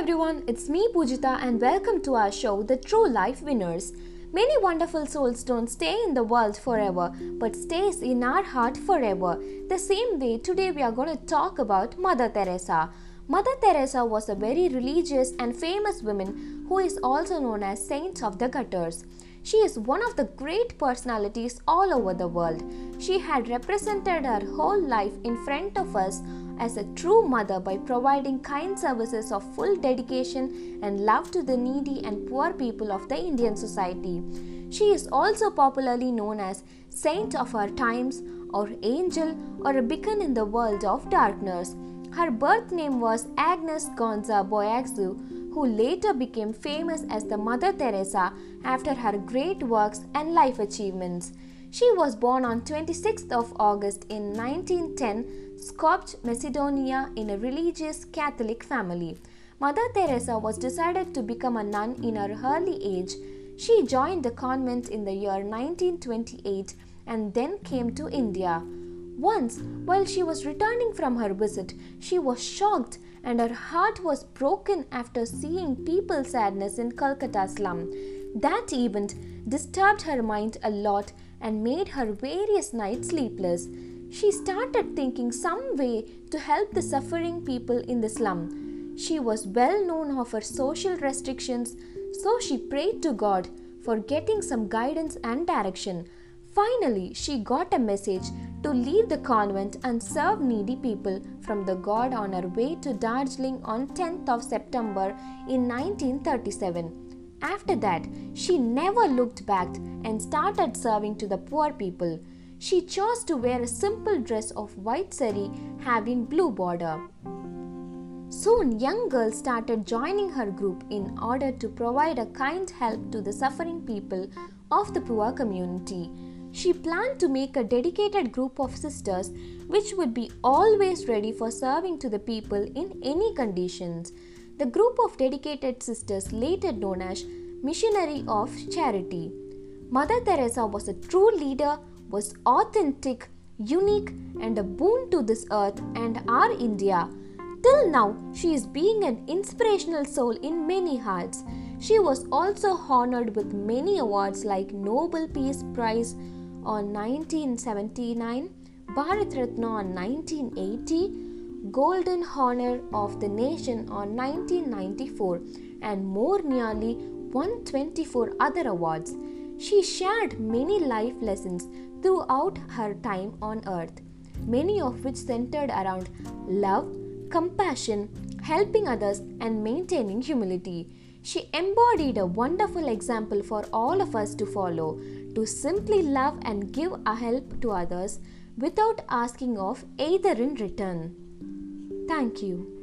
everyone, it's me Pujita and welcome to our show The True Life Winners. Many wonderful souls don't stay in the world forever but stays in our heart forever. The same way today we are going to talk about Mother Teresa. Mother Teresa was a very religious and famous woman who is also known as Saint of the Gutters. She is one of the great personalities all over the world. She had represented her whole life in front of us as a true mother by providing kind services of full dedication and love to the needy and poor people of the Indian society. She is also popularly known as Saint of Our Times or Angel or a beacon in the world of darkness. Her birth name was Agnes Gonxha Bojaxhiu, who later became famous as the Mother Teresa after her great works and life achievements. She was born on 26th of August in 1910, Skopje, Macedonia in a religious Catholic family. Mother Teresa was decided to become a nun in her early age. She joined the convent in the year 1928 and then came to India. Once, while she was returning from her visit, she was shocked and her heart was broken after seeing people's sadness in Calcutta slum. That event disturbed her mind a lot and made her various nights sleepless. She started thinking some way to help the suffering people in the slum. She was well known of her social restrictions, so she prayed to God for getting some guidance and direction. Finally, she got a message to leave the convent and serve needy people from the God on her way to Darjeeling on 10th of September in 1937. After that, she never looked back and started serving to the poor people. She chose to wear a simple dress of white sari having blue border. Soon, young girls started joining her group in order to provide a kind help to the suffering people of the poor community. She planned to make a dedicated group of sisters which would be always ready for serving to the people in any conditions. The group of dedicated sisters, later known as Missionary of Charity. Mother Teresa was a true leader, was authentic, unique, and a boon to this earth and our India. Till now, she is being an inspirational soul in many hearts. She was also honored with many awards like Nobel Peace Prize on 1979, Bharat Ratna on 1980, Golden Honor of the Nation on 1994 and more nearly 124 other awards. She shared many life lessons throughout her time on earth, many of which centered around love, compassion, helping others, and maintaining humility. She embodied a wonderful example for all of us to follow to simply love and give a help to others without asking of either in return. Thank you.